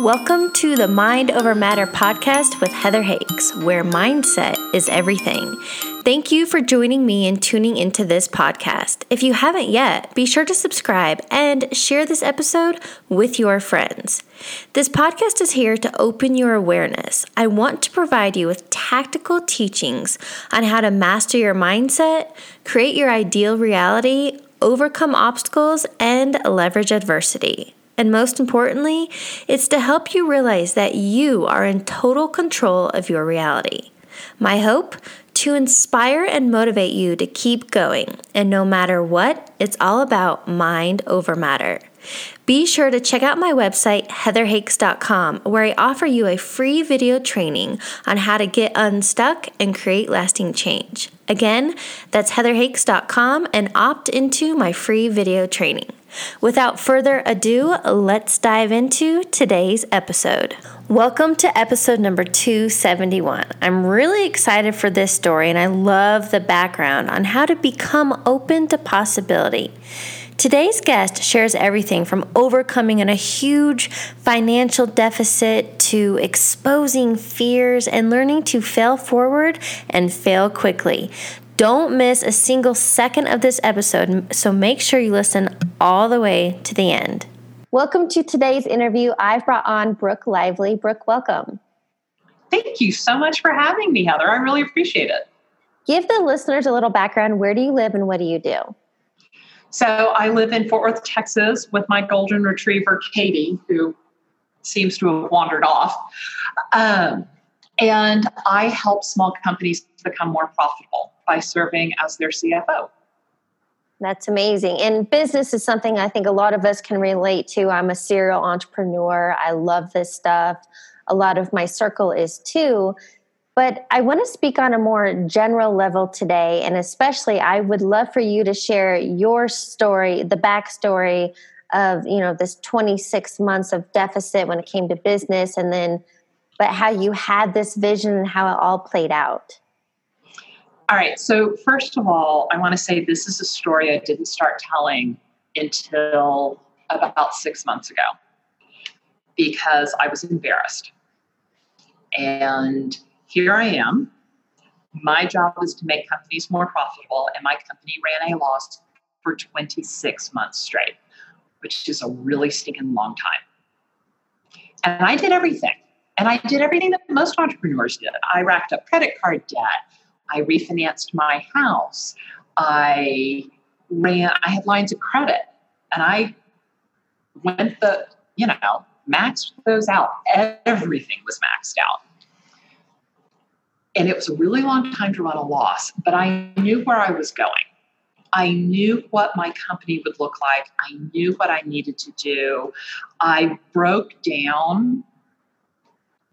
Welcome to the Mind Over Matter podcast with Heather Hakes, where mindset is everything. Thank you for joining me and tuning into this podcast. If you haven't yet, be sure to subscribe and share this episode with your friends. This podcast is here to open your awareness. I want to provide you with tactical teachings on how to master your mindset, create your ideal reality, overcome obstacles, and leverage adversity. And most importantly, it's to help you realize that you are in total control of your reality. My hope? To inspire and motivate you to keep going. And no matter what, it's all about mind over matter. Be sure to check out my website, heatherhakes.com, where I offer you a free video training on how to get unstuck and create lasting change. Again, that's heatherhakes.com and opt into my free video training. Without further ado, let's dive into today's episode. Welcome to episode number 271. I'm really excited for this story and I love the background on how to become open to possibility. Today's guest shares everything from overcoming a huge financial deficit to exposing fears and learning to fail forward and fail quickly. Don't miss a single second of this episode, so make sure you listen all the way to the end. Welcome to today's interview. I've brought on Brooke Lively. Brooke, welcome. Thank you so much for having me, Heather. I really appreciate it. Give the listeners a little background. Where do you live and what do you do? So, I live in Fort Worth, Texas, with my golden retriever, Katie, who seems to have wandered off. Um, and I help small companies become more profitable by serving as their CFO. That's amazing. And business is something I think a lot of us can relate to. I'm a serial entrepreneur. I love this stuff. A lot of my circle is too. But I want to speak on a more general level today. And especially, I would love for you to share your story, the backstory of, you know, this 26 months of deficit when it came to business and then, but how you had this vision and how it all played out. All right. So, first of all, I want to say this is a story I didn't start telling until about six months ago because I was embarrassed. And here I am. My job was to make companies more profitable, and my company ran a loss for 26 months straight, which is a really stinking long time. And I did everything. And I did everything that most entrepreneurs did. I racked up credit card debt. I refinanced my house. I ran, I had lines of credit and I went the, you know, maxed those out. Everything was maxed out. And it was a really long time to run a loss, but I knew where I was going. I knew what my company would look like. I knew what I needed to do. I broke down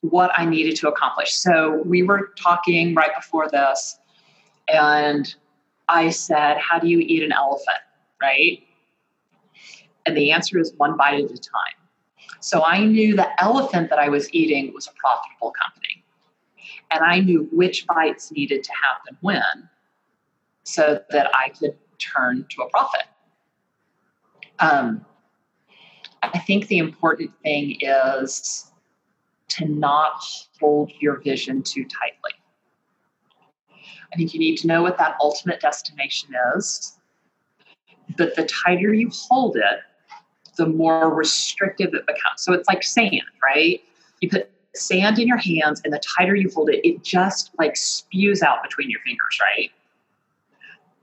what I needed to accomplish. So we were talking right before this, and I said, How do you eat an elephant? Right? And the answer is one bite at a time. So I knew the elephant that I was eating was a profitable company. And I knew which bites needed to happen when so that I could turn to a profit. Um, I think the important thing is to not hold your vision too tightly. I think you need to know what that ultimate destination is. But the tighter you hold it, the more restrictive it becomes. So it's like sand, right? You put sand in your hands, and the tighter you hold it, it just like spews out between your fingers, right?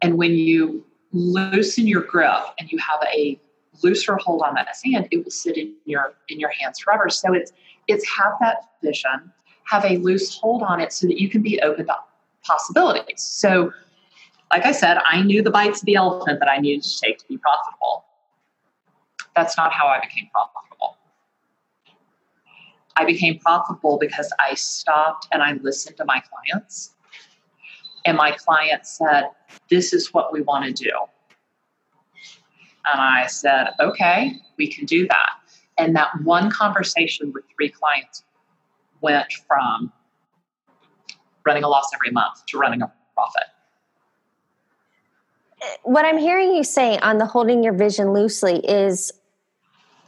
And when you loosen your grip and you have a looser hold on that sand, it will sit in your in your hands forever. So it's it's have that vision, have a loose hold on it so that you can be open to possibilities. So, like I said, I knew the bites of the elephant that I needed to take to be profitable. That's not how I became profitable. I became profitable because I stopped and I listened to my clients. And my clients said, This is what we want to do. And I said, Okay, we can do that. And that one conversation with three clients went from running a loss every month to running a profit. What I'm hearing you say on the holding your vision loosely is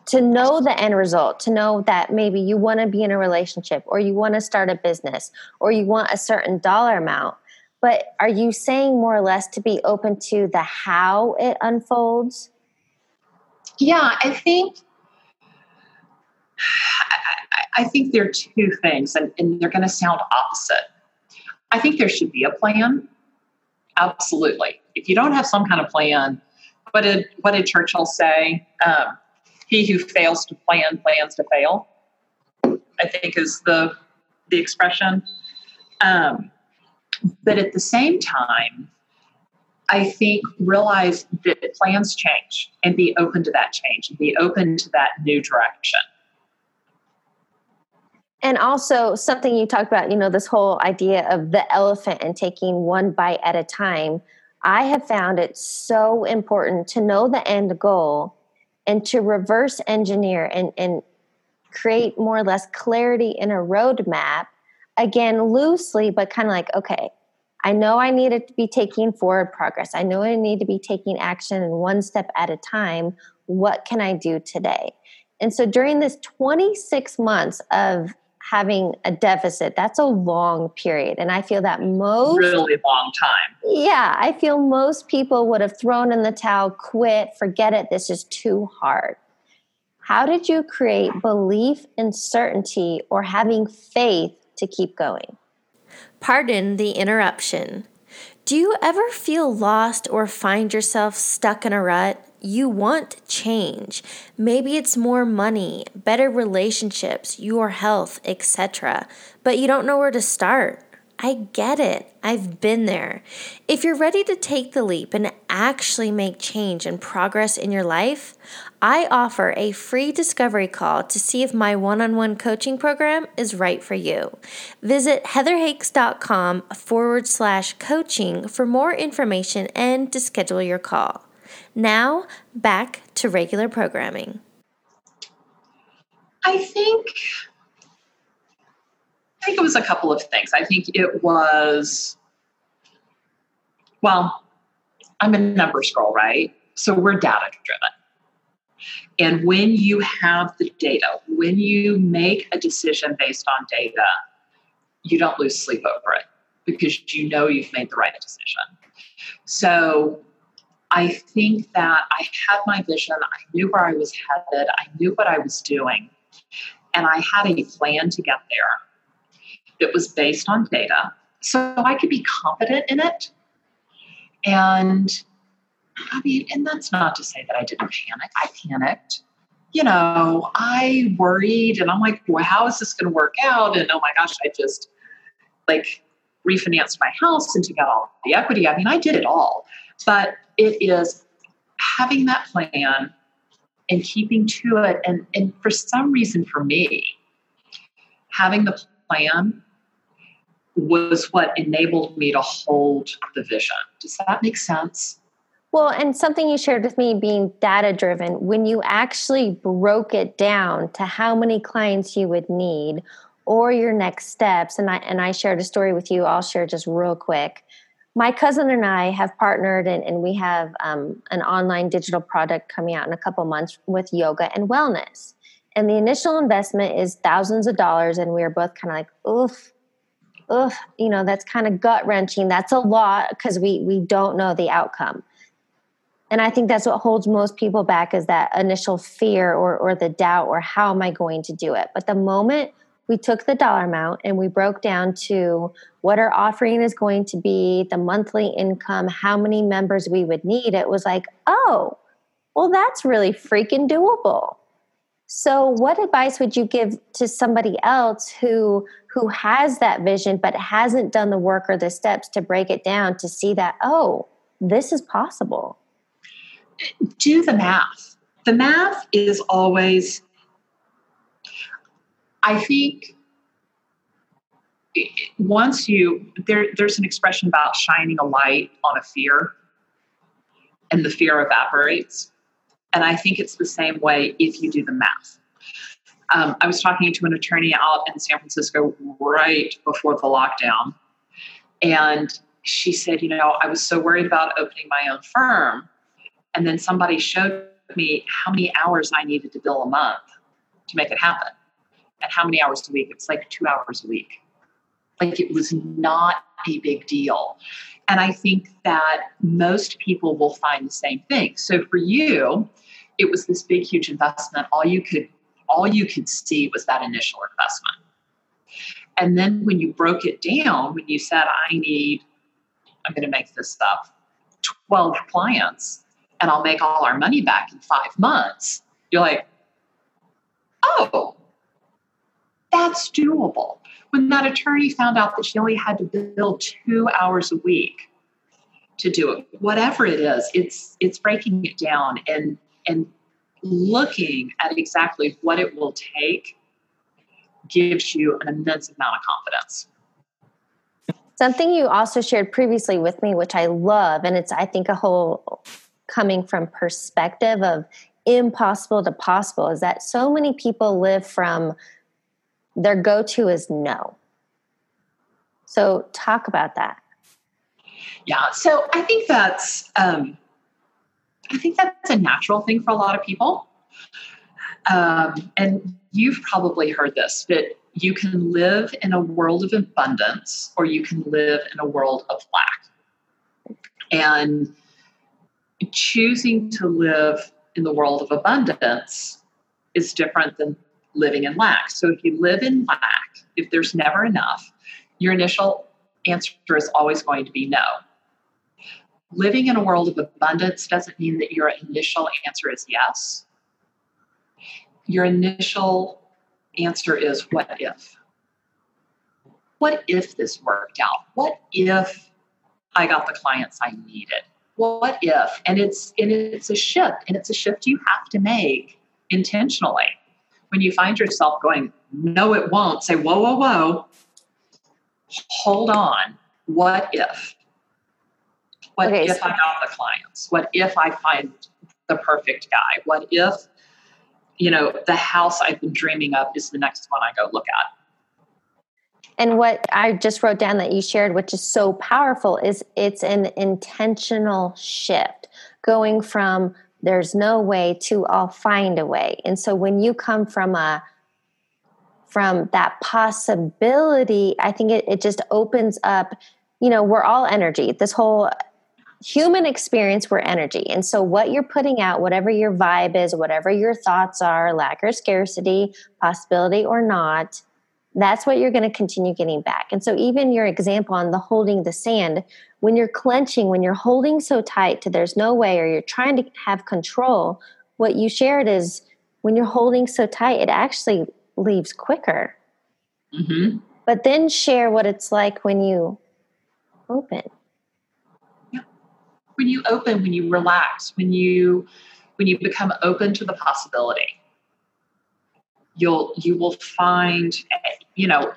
to know the end result, to know that maybe you want to be in a relationship or you want to start a business or you want a certain dollar amount. But are you saying more or less to be open to the how it unfolds? Yeah, I think I, I think there are two things, and, and they're going to sound opposite. I think there should be a plan. Absolutely. If you don't have some kind of plan, what did what did Churchill say? Um, he who fails to plan plans to fail. I think is the the expression. Um, but at the same time, I think realize that plans change and be open to that change and be open to that new direction. And also something you talked about, you know, this whole idea of the elephant and taking one bite at a time. I have found it so important to know the end goal and to reverse engineer and, and create more or less clarity in a roadmap again loosely but kind of like okay i know i need to be taking forward progress. I know i need to be taking action and one step at a time. What can i do today? And so during this 26 months of having a deficit that's a long period. And i feel that most really long time. Yeah i feel most people would have thrown in the towel quit forget it. This is too hard. How did you create belief and certainty or having faith to keep going pardon the interruption do you ever feel lost or find yourself stuck in a rut you want change. Maybe it's more money, better relationships, your health, etc. But you don't know where to start. I get it. I've been there. If you're ready to take the leap and actually make change and progress in your life, I offer a free discovery call to see if my one on one coaching program is right for you. Visit heatherhakes.com forward slash coaching for more information and to schedule your call. Now, back to regular programming. I think think it was a couple of things. I think it was well, I'm a numbers girl, right? So we're data driven. And when you have the data, when you make a decision based on data, you don't lose sleep over it because you know you've made the right decision. So I think that I had my vision, I knew where I was headed, I knew what I was doing, and I had a plan to get there that was based on data so I could be confident in it. And I mean, and that's not to say that I didn't panic, I panicked. You know, I worried and I'm like, well, how is this going to work out? And oh my gosh, I just like refinanced my house and took out all the equity. I mean, I did it all. But it is having that plan and keeping to it. And, and for some reason, for me, having the plan was what enabled me to hold the vision. Does that make sense? Well, and something you shared with me being data driven, when you actually broke it down to how many clients you would need or your next steps, and I and I shared a story with you, I'll share just real quick my cousin and I have partnered and, and we have um, an online digital product coming out in a couple months with yoga and wellness. And the initial investment is thousands of dollars, and we are both kind of like, oof, oof, you know, that's kind of gut wrenching. That's a lot because we we don't know the outcome. And I think that's what holds most people back is that initial fear or or the doubt or how am I going to do it? But the moment we took the dollar amount and we broke down to what our offering is going to be, the monthly income, how many members we would need. It was like, oh, well, that's really freaking doable. So, what advice would you give to somebody else who who has that vision but hasn't done the work or the steps to break it down to see that oh, this is possible? Do the math. The math is always I think once you there, there's an expression about shining a light on a fear and the fear evaporates and i think it's the same way if you do the math um, i was talking to an attorney out in san francisco right before the lockdown and she said you know i was so worried about opening my own firm and then somebody showed me how many hours I needed to bill a month to make it happen. And how many hours a week? It's like two hours a week. Like it was not a big deal. And I think that most people will find the same thing. So for you, it was this big, huge investment. All you could all you could see was that initial investment. And then when you broke it down, when you said, I need, I'm going to make this up, 12 clients and I'll make all our money back in five months, you're like, oh, that's doable. When that attorney found out that she only had to bill two hours a week to do it, whatever it is, it's it's breaking it down and and looking at exactly what it will take gives you an immense amount of confidence. Something you also shared previously with me, which I love, and it's, I think, a whole coming from perspective of impossible to possible, is that so many people live from their go to is no. So, talk about that. Yeah, so I think that's um, I think that's a natural thing for a lot of people. Um, and you've probably heard this, but you can live in a world of abundance or you can live in a world of lack. And choosing to live in the world of abundance is different than living in lack. So if you live in lack, if there's never enough, your initial answer is always going to be no. Living in a world of abundance doesn't mean that your initial answer is yes. Your initial answer is what if? What if this worked out? What if I got the clients I needed? What if? And it's and it's a shift, and it's a shift you have to make intentionally. When you find yourself going, no, it won't, say, whoa, whoa, whoa, hold on. What if? What okay, if so- I got the clients? What if I find the perfect guy? What if, you know, the house I've been dreaming of is the next one I go look at? And what I just wrote down that you shared, which is so powerful, is it's an intentional shift going from there's no way to I'll find a way. And so when you come from a from that possibility, I think it, it just opens up, you know, we're all energy. This whole human experience we're energy. And so what you're putting out whatever your vibe is whatever your thoughts are lack or scarcity possibility or not that's what you're going to continue getting back. And so even your example on the holding the sand when you're clenching when you're holding so tight to there's no way or you're trying to have control what you shared is when you're holding so tight it actually leaves quicker. Mm-hmm. but then share what it's like when you open when you open, when you relax, when you when you become open to the possibility, you'll you will find you know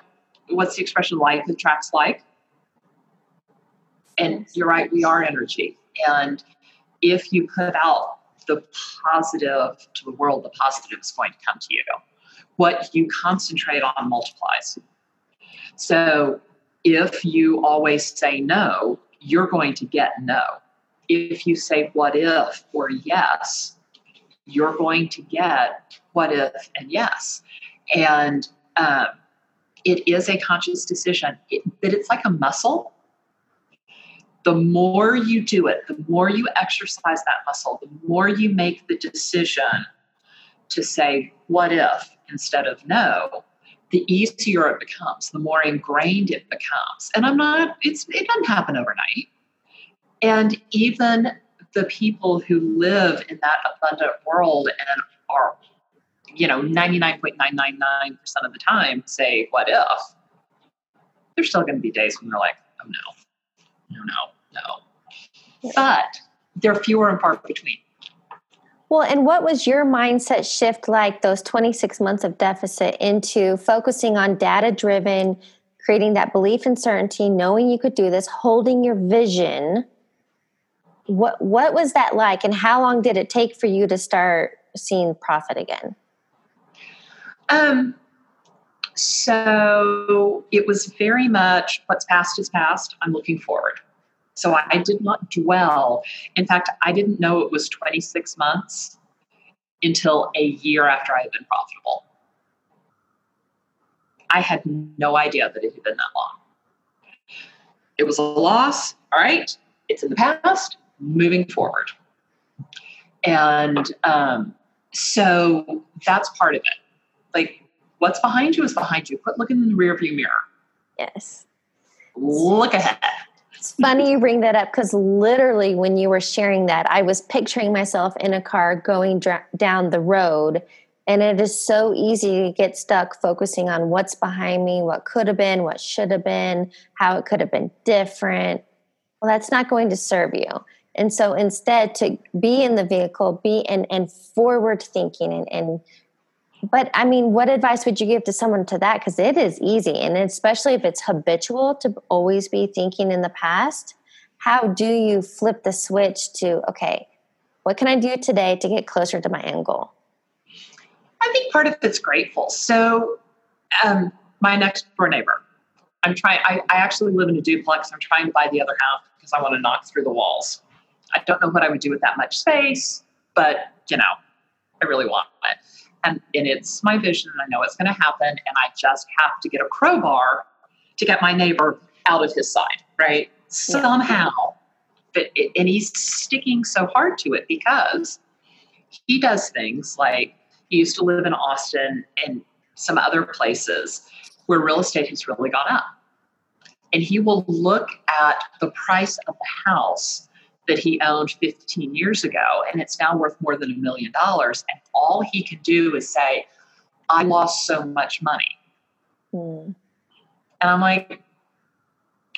what's the expression like attracts like? And you're right we are energy. And if you put out the positive to the world the positive is going to come to you. What you concentrate on multiplies. So if you always say no you're going to get no if you say what if or yes, you're going to get what if and yes. And um, it is a conscious decision, it, but it's like a muscle. The more you do it, the more you exercise that muscle, the more you make the decision to say what if instead of no, the easier it becomes, the more ingrained it becomes. And I'm not, it's, it doesn't happen overnight and even the people who live in that abundant world and are, you know, 99.999% of the time say, what if? There's still going to be days when they're like, oh no, no, no, no. But they're fewer and far between. Well, and what was your mindset shift like those 26 months of deficit into focusing on data driven, creating that belief in certainty, knowing you could do this, holding your vision? What what was that like and how long did it take for you to start seeing profit again um so it was very much what's past is past i'm looking forward so I, I did not dwell in fact i didn't know it was 26 months until a year after I had been profitable. I had no idea that it had been that long. It was a loss. All right. It's in the past, moving forward. And um, so that's part of it. Like what's behind you is behind you. Quit looking in the rearview mirror. Yes. Look ahead. It's funny you bring that up because literally, when you were sharing that, I was picturing myself in a car going dra- down the road. And it is so easy to get stuck focusing on what's behind me, what could have been, what should have been, how it could have been different. Well, that's not going to serve you. And so instead, to be in the vehicle, be and, and forward thinking and, and but I mean, what advice would you give to someone to that? Because it is easy, and especially if it's habitual to always be thinking in the past. How do you flip the switch to okay, what can I do today to get closer to my end goal? I think part of it's grateful. So, um, my next door neighbor, I'm trying. I, I actually live in a duplex. I'm trying to buy the other half because I want to knock through the walls. I don't know what I would do with that much space, but you know, I really want it and, and it's my vision and I know it's going to happen and I just have to get a crowbar to get my neighbor out of his side, right? Somehow. But it, and he's sticking so hard to it because he does things like he used to live in Austin and some other places where real estate has really gone up. And he will look at the price of the house that he owned 15 years ago, and it's now worth more than a million dollars. And all he can do is say, I lost so much money. Mm. And I'm like,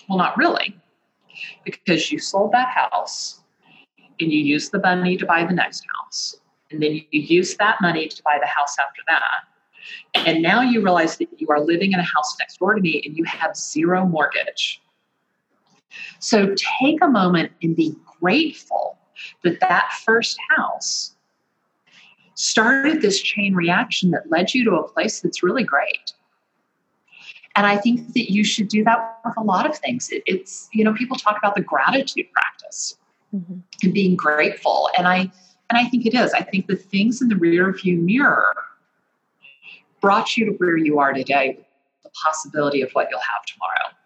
well, not really, because you sold that house and you used the money to buy the next house. And then you use that money to buy the house after that. And now you realize that you are living in a house next door to me and you have zero mortgage. So take a moment and be grateful that that first house started this chain reaction that led you to a place that's really great. And I think that you should do that with a lot of things. It, it's, you know, people talk about the gratitude practice mm-hmm. and being grateful. And I and I think it is. I think the things in the rear view mirror brought you to where you are today, the possibility of what you'll have tomorrow.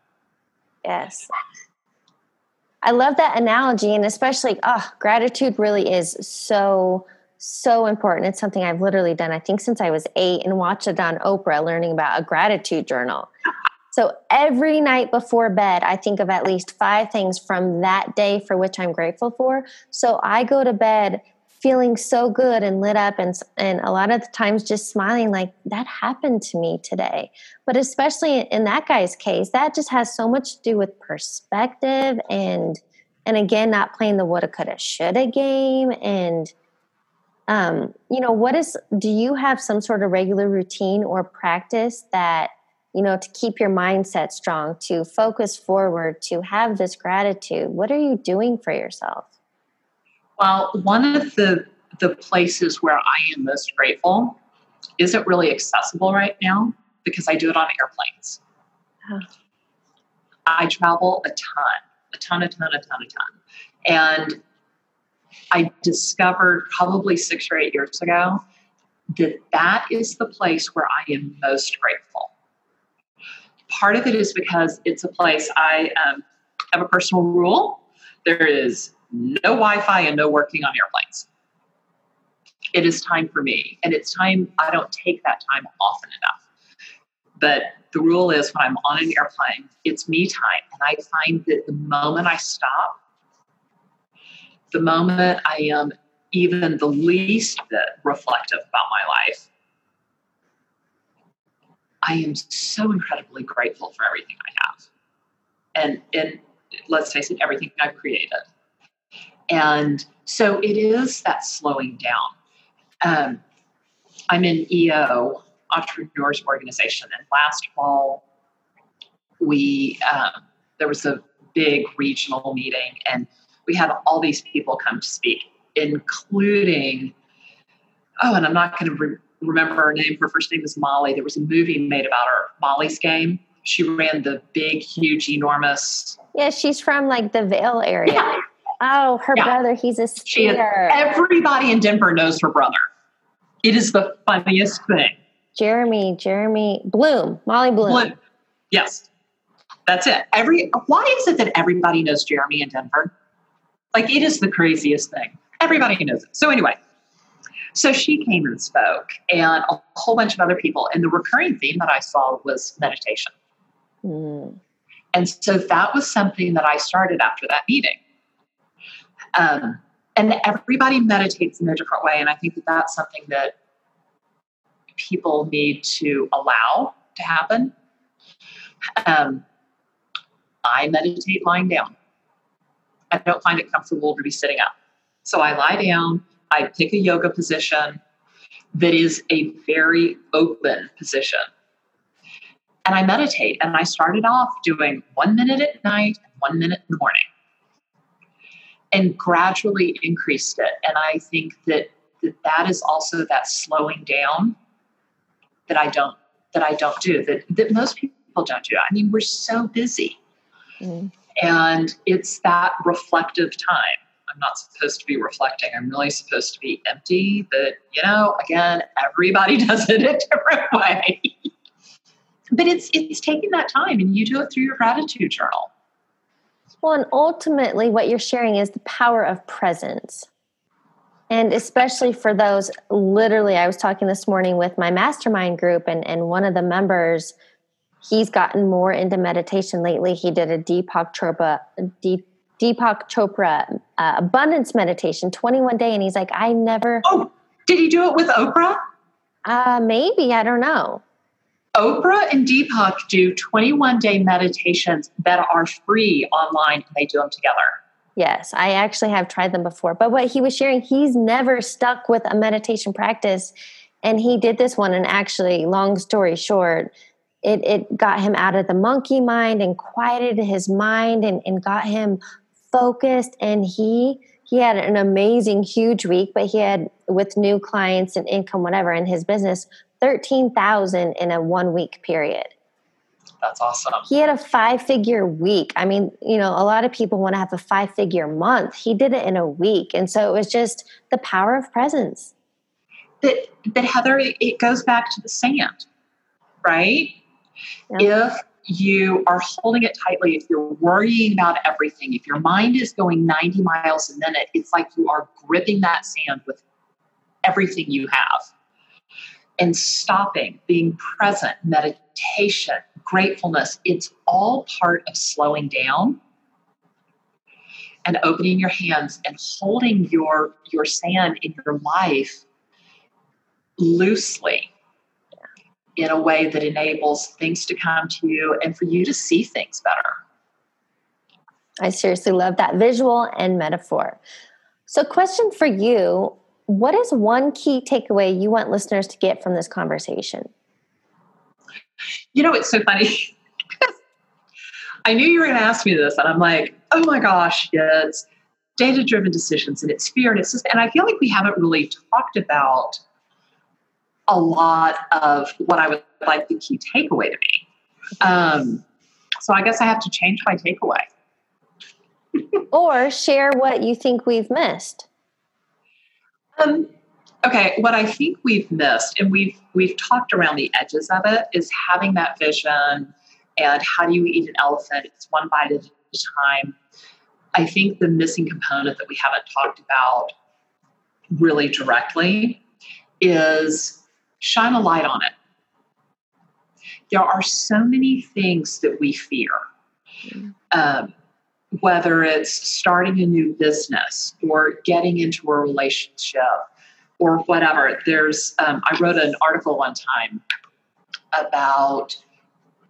Yes. I love that analogy, and especially, oh, gratitude really is so so important. It's something I've literally done, I think, since I was eight, and watched it on Oprah, learning about a gratitude journal. So every night before bed, I think of at least five things from that day for which I'm grateful for. So I go to bed feeling so good and lit up and and a lot of the times just smiling like that happened to me today. But especially in that guy's case that just has so much to do with perspective and and again not playing the woulda coulda shoulda game. And um you know what is do you have some sort of regular routine or practice that you know to keep your mindset strong to focus forward to have this gratitude? What are you doing for yourself well, one of the the places where I am most grateful isn't really accessible right now because I do it on airplanes. I travel a ton, a ton, a ton, a ton, a ton. And I discovered probably six or eight years ago that that is the place where I am most grateful. Part of it is because it's a place I um, have a personal rule. There is no Wi Fi and no working on airplanes. It is time for me. And it's time, I don't take that time often enough. But the rule is when I'm on an airplane, it's me time. And I find that the moment I stop, the moment I am even the least bit reflective about my life, I am so incredibly grateful for everything I have. And, and let's face it, everything I've created. And so it is that slowing down. Um, I'm in EO, Entrepreneurs Organization, and last fall we um, there was a big regional meeting, and we had all these people come to speak, including oh, and I'm not going to re- remember her name. Her first name is Molly. There was a movie made about her, Molly's Game. She ran the big, huge, enormous. Yeah, she's from like the Vail area. Yeah. Oh, her yeah. brother, he's a skier. everybody in Denver knows her brother. It is the funniest thing. Jeremy, Jeremy Bloom, Molly Bloom. Bloom. Yes. That's it. Every why is it that everybody knows Jeremy in Denver? Like it is the craziest thing. Everybody knows it. So anyway, so she came and spoke, and a whole bunch of other people. And the recurring theme that I saw was meditation. Mm. And so that was something that I started after that meeting. Um, and everybody meditates in a different way. And I think that that's something that people need to allow to happen. Um, I meditate lying down. I don't find it comfortable to be sitting up. So I lie down, I pick a yoga position that is a very open position. And I meditate. And I started off doing one minute at night one minute in the morning and gradually increased it. And I think that that, that is also that slowing down that I don't that I don't do that that most people don't do. I mean, we're so busy. Mm. And it's that reflective time. I'm not supposed to be reflecting. I'm really supposed to be empty. But, you know, again, everybody does it a different way. but it's it's taking that time and you do it through your gratitude journal. Well, and ultimately what you're sharing is the power of presence. And especially for those, literally, I was talking this morning with my mastermind group, and, and one of the members he's gotten more into meditation lately. He did a Deepak Chopra, Deep, Deepak Chopra uh, abundance meditation, 21 day, and he's like, I never. Oh, did he do it with Oprah? Uh, maybe I don't know. Oprah and Deepak do 21 day meditations that are free online, and they do them together. Yes, I actually have tried them before. But what he was sharing, he's never stuck with a meditation practice. And he did this one, and actually, long story short, it, it got him out of the monkey mind and quieted his mind and, and got him focused and he he had an amazing huge week but he had with new clients and income whatever in his business 13,000 in a one week period. That's awesome. He had a five figure week. I mean you know a lot of people want to have a five figure month. He did it in a week and so it was just the power of presence. That that heather it goes back to the sand right? Yeah. If you are holding it tightly, if you're worrying about everything, if your mind is going 90 miles a minute, it's like you are gripping that sand with everything you have. And stopping, being present, meditation, gratefulness, it's all part of slowing down and opening your hands and holding your your sand in your life loosely in a way that enables things to come to you and for you to see things better. I seriously love that visual and metaphor. So, question for you What is one key takeaway you want listeners to get from this conversation? You know, it's so funny. I knew you were going to ask me this, and I'm like, oh my gosh, it's data driven decisions and it's fear and it's just, and I feel like we haven't really talked about a lot of what I would like the key takeaway to be. Um, so I guess I have to change my takeaway. or share what you think we've missed. Um, okay, what I think we've missed, and we've we've talked around the edges of it, is having that vision and how do you eat an elephant? It's one bite at a time. I think the missing component that we haven't talked about really directly is shine a light on it. There are so many things that we fear, um, whether it's starting a new business or getting into a relationship or whatever. There's, um, I wrote an article one time about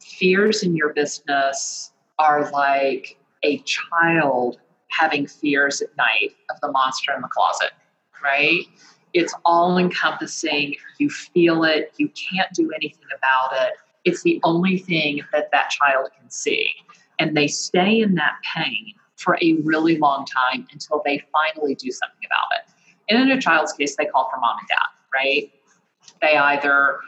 fears in your business are like a child having fears at night of the monster in the closet, right? It's all encompassing. You feel it. You can't do anything about it. It's the only thing that that child can see. And they stay in that pain for a really long time until they finally do something about it. And in a child's case, they call for mom and dad, right? They either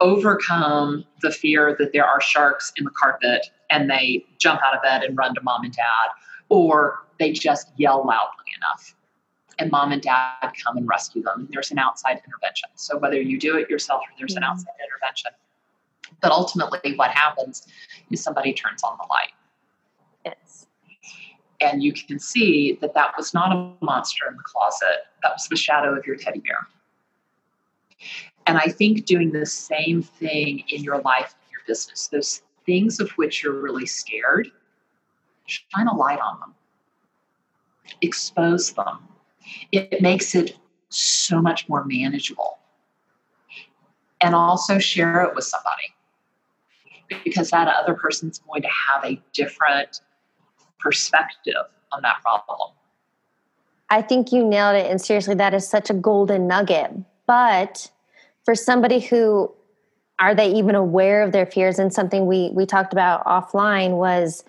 overcome the fear that there are sharks in the carpet and they jump out of bed and run to mom and dad, or they just yell loudly enough and mom and dad come and rescue them. There's an outside intervention. So whether you do it yourself or there's an outside intervention. But ultimately, what happens is somebody turns on the light. Yes. And you can see that that was not a monster in the closet, that was the shadow of your teddy bear. And I think doing the same thing in your life, in your business, those things of which you're really scared, shine a light on them, expose them. It makes it so much more manageable. And also share it with somebody because that other person's going to have a different perspective on that problem. I think you nailed it. And seriously, that is such a golden nugget. But for somebody who are they even aware of their fears? And something we we talked about offline was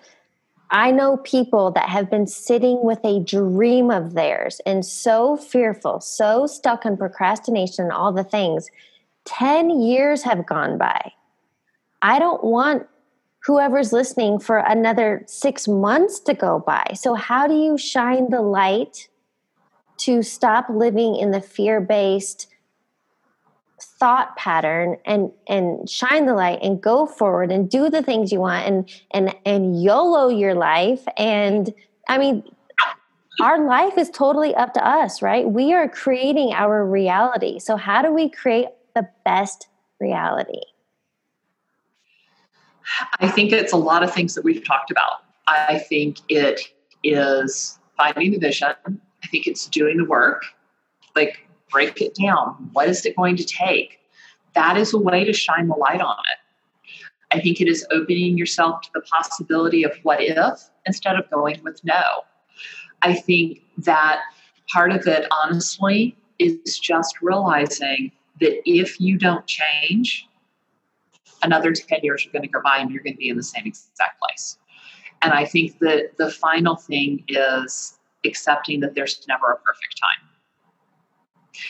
I know people that have been sitting with a dream of theirs and so fearful, so stuck in procrastination and all the things. 10 years have gone by. I don't want whoever's listening for another six months to go by. So, how do you shine the light to stop living in the fear based thought pattern and and shine the light and go forward and do the things you want and and and YOLO your life and I mean our life is totally up to us, right? We are creating our reality. So how do we create the best reality? I think it's a lot of things that we've talked about. I think it is finding the vision. I think it's doing the work. Like break it down. What is it going to take? That is a way to shine the light on it. I think it is opening yourself to the possibility of what if instead of going with no. I think that part of it, honestly, is just realizing that if you don't change, another 10 years are going to go by and you're going to be in the same exact place. And I think that the final thing is accepting that there's never a perfect time.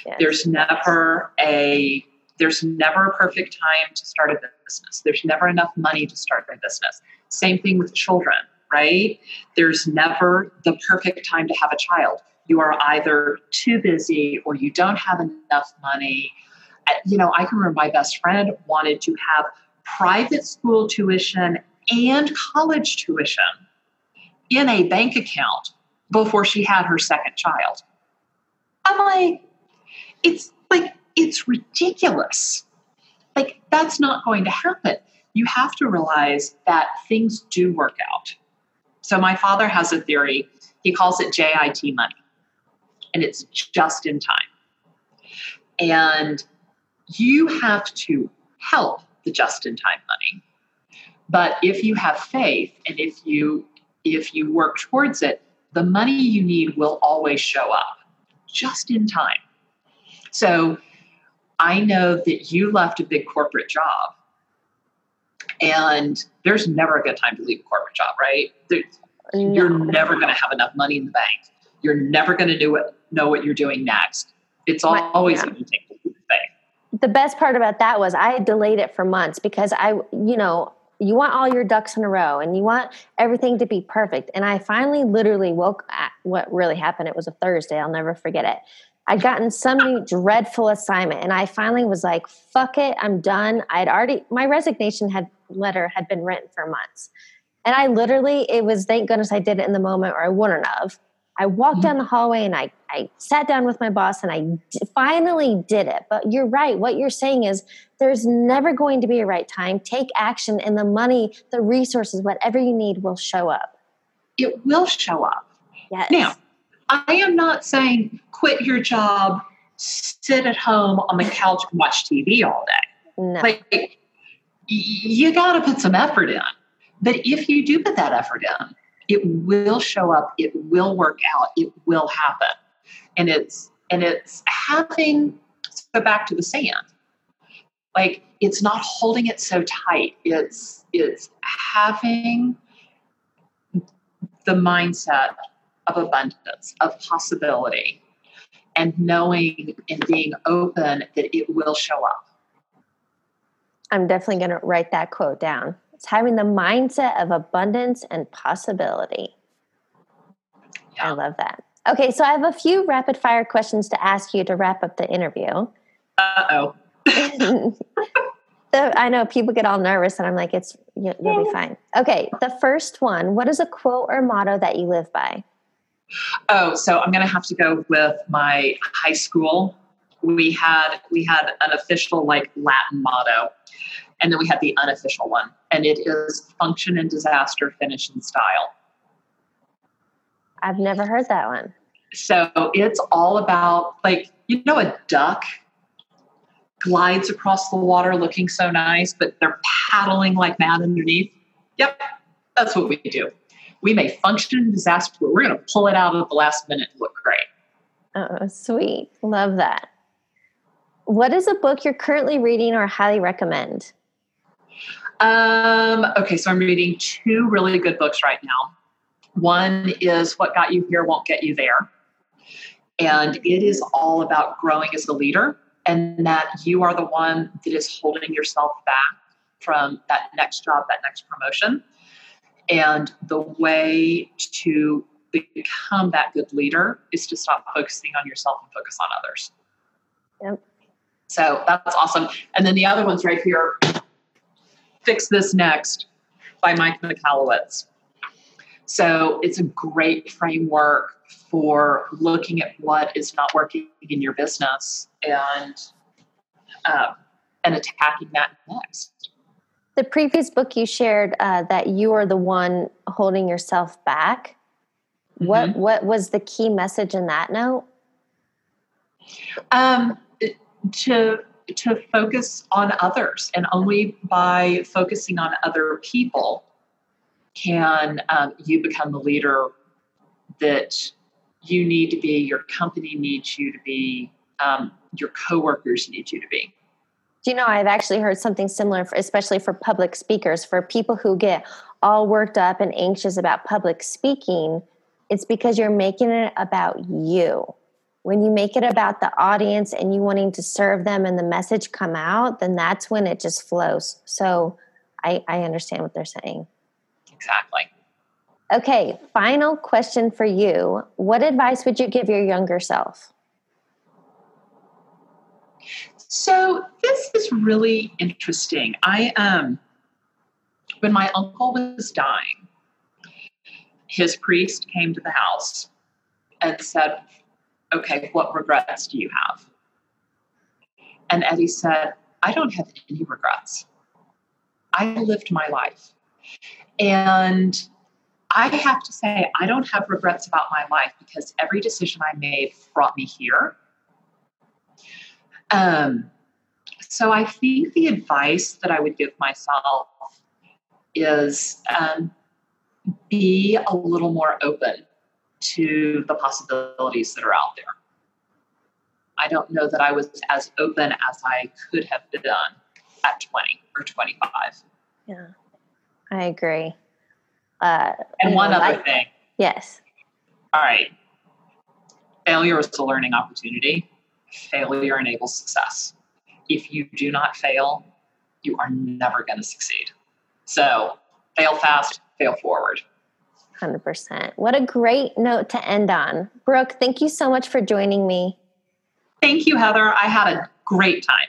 Yes. There's never a there's never a perfect time to start a business. There's never enough money to start a business. Same thing with children, right? There's never the perfect time to have a child. You are either too busy or you don't have enough money. You know, I can remember my best friend wanted to have private school tuition and college tuition in a bank account before she had her second child. I'm like, it's like, it's ridiculous. Like, that's not going to happen. You have to realize that things do work out. So, my father has a theory, he calls it JIT money, and it's just in time. And you have to help the just in time money. But if you have faith and if you if you work towards it, the money you need will always show up just in time. So I know that you left a big corporate job and there's never a good time to leave a corporate job, right? There, no. You're never going to have enough money in the bank. You're never going to know what, know what you're doing next. It's always yeah. going to take. The best part about that was I delayed it for months because I, you know, you want all your ducks in a row and you want everything to be perfect. And I finally literally woke at what really happened. It was a Thursday. I'll never forget it. I'd gotten some new dreadful assignment and I finally was like, fuck it, I'm done. I'd already, my resignation had letter had been written for months. And I literally, it was thank goodness I did it in the moment or I wouldn't have. I walked mm-hmm. down the hallway and I, I sat down with my boss and I d- finally did it. But you're right. What you're saying is there's never going to be a right time. Take action and the money, the resources, whatever you need will show up. It will show up. Yes. Now, I am not saying quit your job, sit at home on the couch and watch TV all day. No. Like, you got to put some effort in. But if you do put that effort in, it will show up, it will work out, it will happen. And it's and it's having go back to the sand. Like it's not holding it so tight. It's it's having the mindset of abundance, of possibility, and knowing and being open that it will show up. I'm definitely going to write that quote down. It's having the mindset of abundance and possibility. Yeah. I love that. Okay, so I have a few rapid fire questions to ask you to wrap up the interview. Uh oh. I know people get all nervous, and I'm like, "It's you'll, you'll be fine." Okay, the first one. What is a quote or motto that you live by? Oh, so I'm going to have to go with my high school. We had we had an official like Latin motto, and then we had the unofficial one, and it is "Function and disaster, finish in style." I've never heard that one. So it's all about like you know a duck glides across the water looking so nice, but they're paddling like mad underneath. Yep, that's what we do. We may function in disaster, but we're going to pull it out at the last minute and look great. Oh, sweet. Love that. What is a book you're currently reading or highly recommend? Um, okay, so I'm reading two really good books right now. One is What Got You Here Won't Get You There. And it is all about growing as a leader and that you are the one that is holding yourself back from that next job, that next promotion. And the way to become that good leader is to stop focusing on yourself and focus on others. Yep. So that's awesome. And then the other one's right here Fix This Next by Mike Michalowicz. So it's a great framework for looking at what is not working in your business and uh, and attacking that next. The previous book you shared uh, that you are the one holding yourself back. Mm-hmm. What what was the key message in that note? Um, to to focus on others, and only by focusing on other people can um, you become the leader that you need to be, your company needs you to be, um, your coworkers need you to be. Do you know, I've actually heard something similar, for, especially for public speakers, for people who get all worked up and anxious about public speaking, it's because you're making it about you. When you make it about the audience and you wanting to serve them and the message come out, then that's when it just flows. So I, I understand what they're saying. Exactly. Okay, final question for you. What advice would you give your younger self? So this is really interesting. I um when my uncle was dying, his priest came to the house and said, Okay, what regrets do you have? And Eddie said, I don't have any regrets. I lived my life. And I have to say, I don't have regrets about my life because every decision I made brought me here. Um, so I think the advice that I would give myself is um, be a little more open to the possibilities that are out there. I don't know that I was as open as I could have been at 20 or 25. Yeah. I agree. Uh, and one know, other I, thing. Yes. All right. Failure is a learning opportunity. Failure enables success. If you do not fail, you are never going to succeed. So fail fast, fail forward. 100%. What a great note to end on. Brooke, thank you so much for joining me. Thank you, Heather. I had a great time.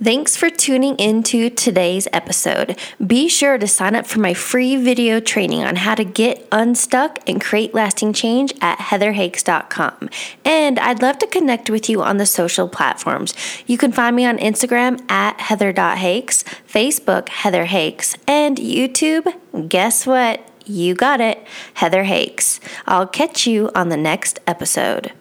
Thanks for tuning into today's episode. Be sure to sign up for my free video training on how to get unstuck and create lasting change at heatherhakes.com. And I'd love to connect with you on the social platforms. You can find me on Instagram at heather.hakes, Facebook Heather Hakes, and YouTube, guess what? You got it, Heather Hakes. I'll catch you on the next episode.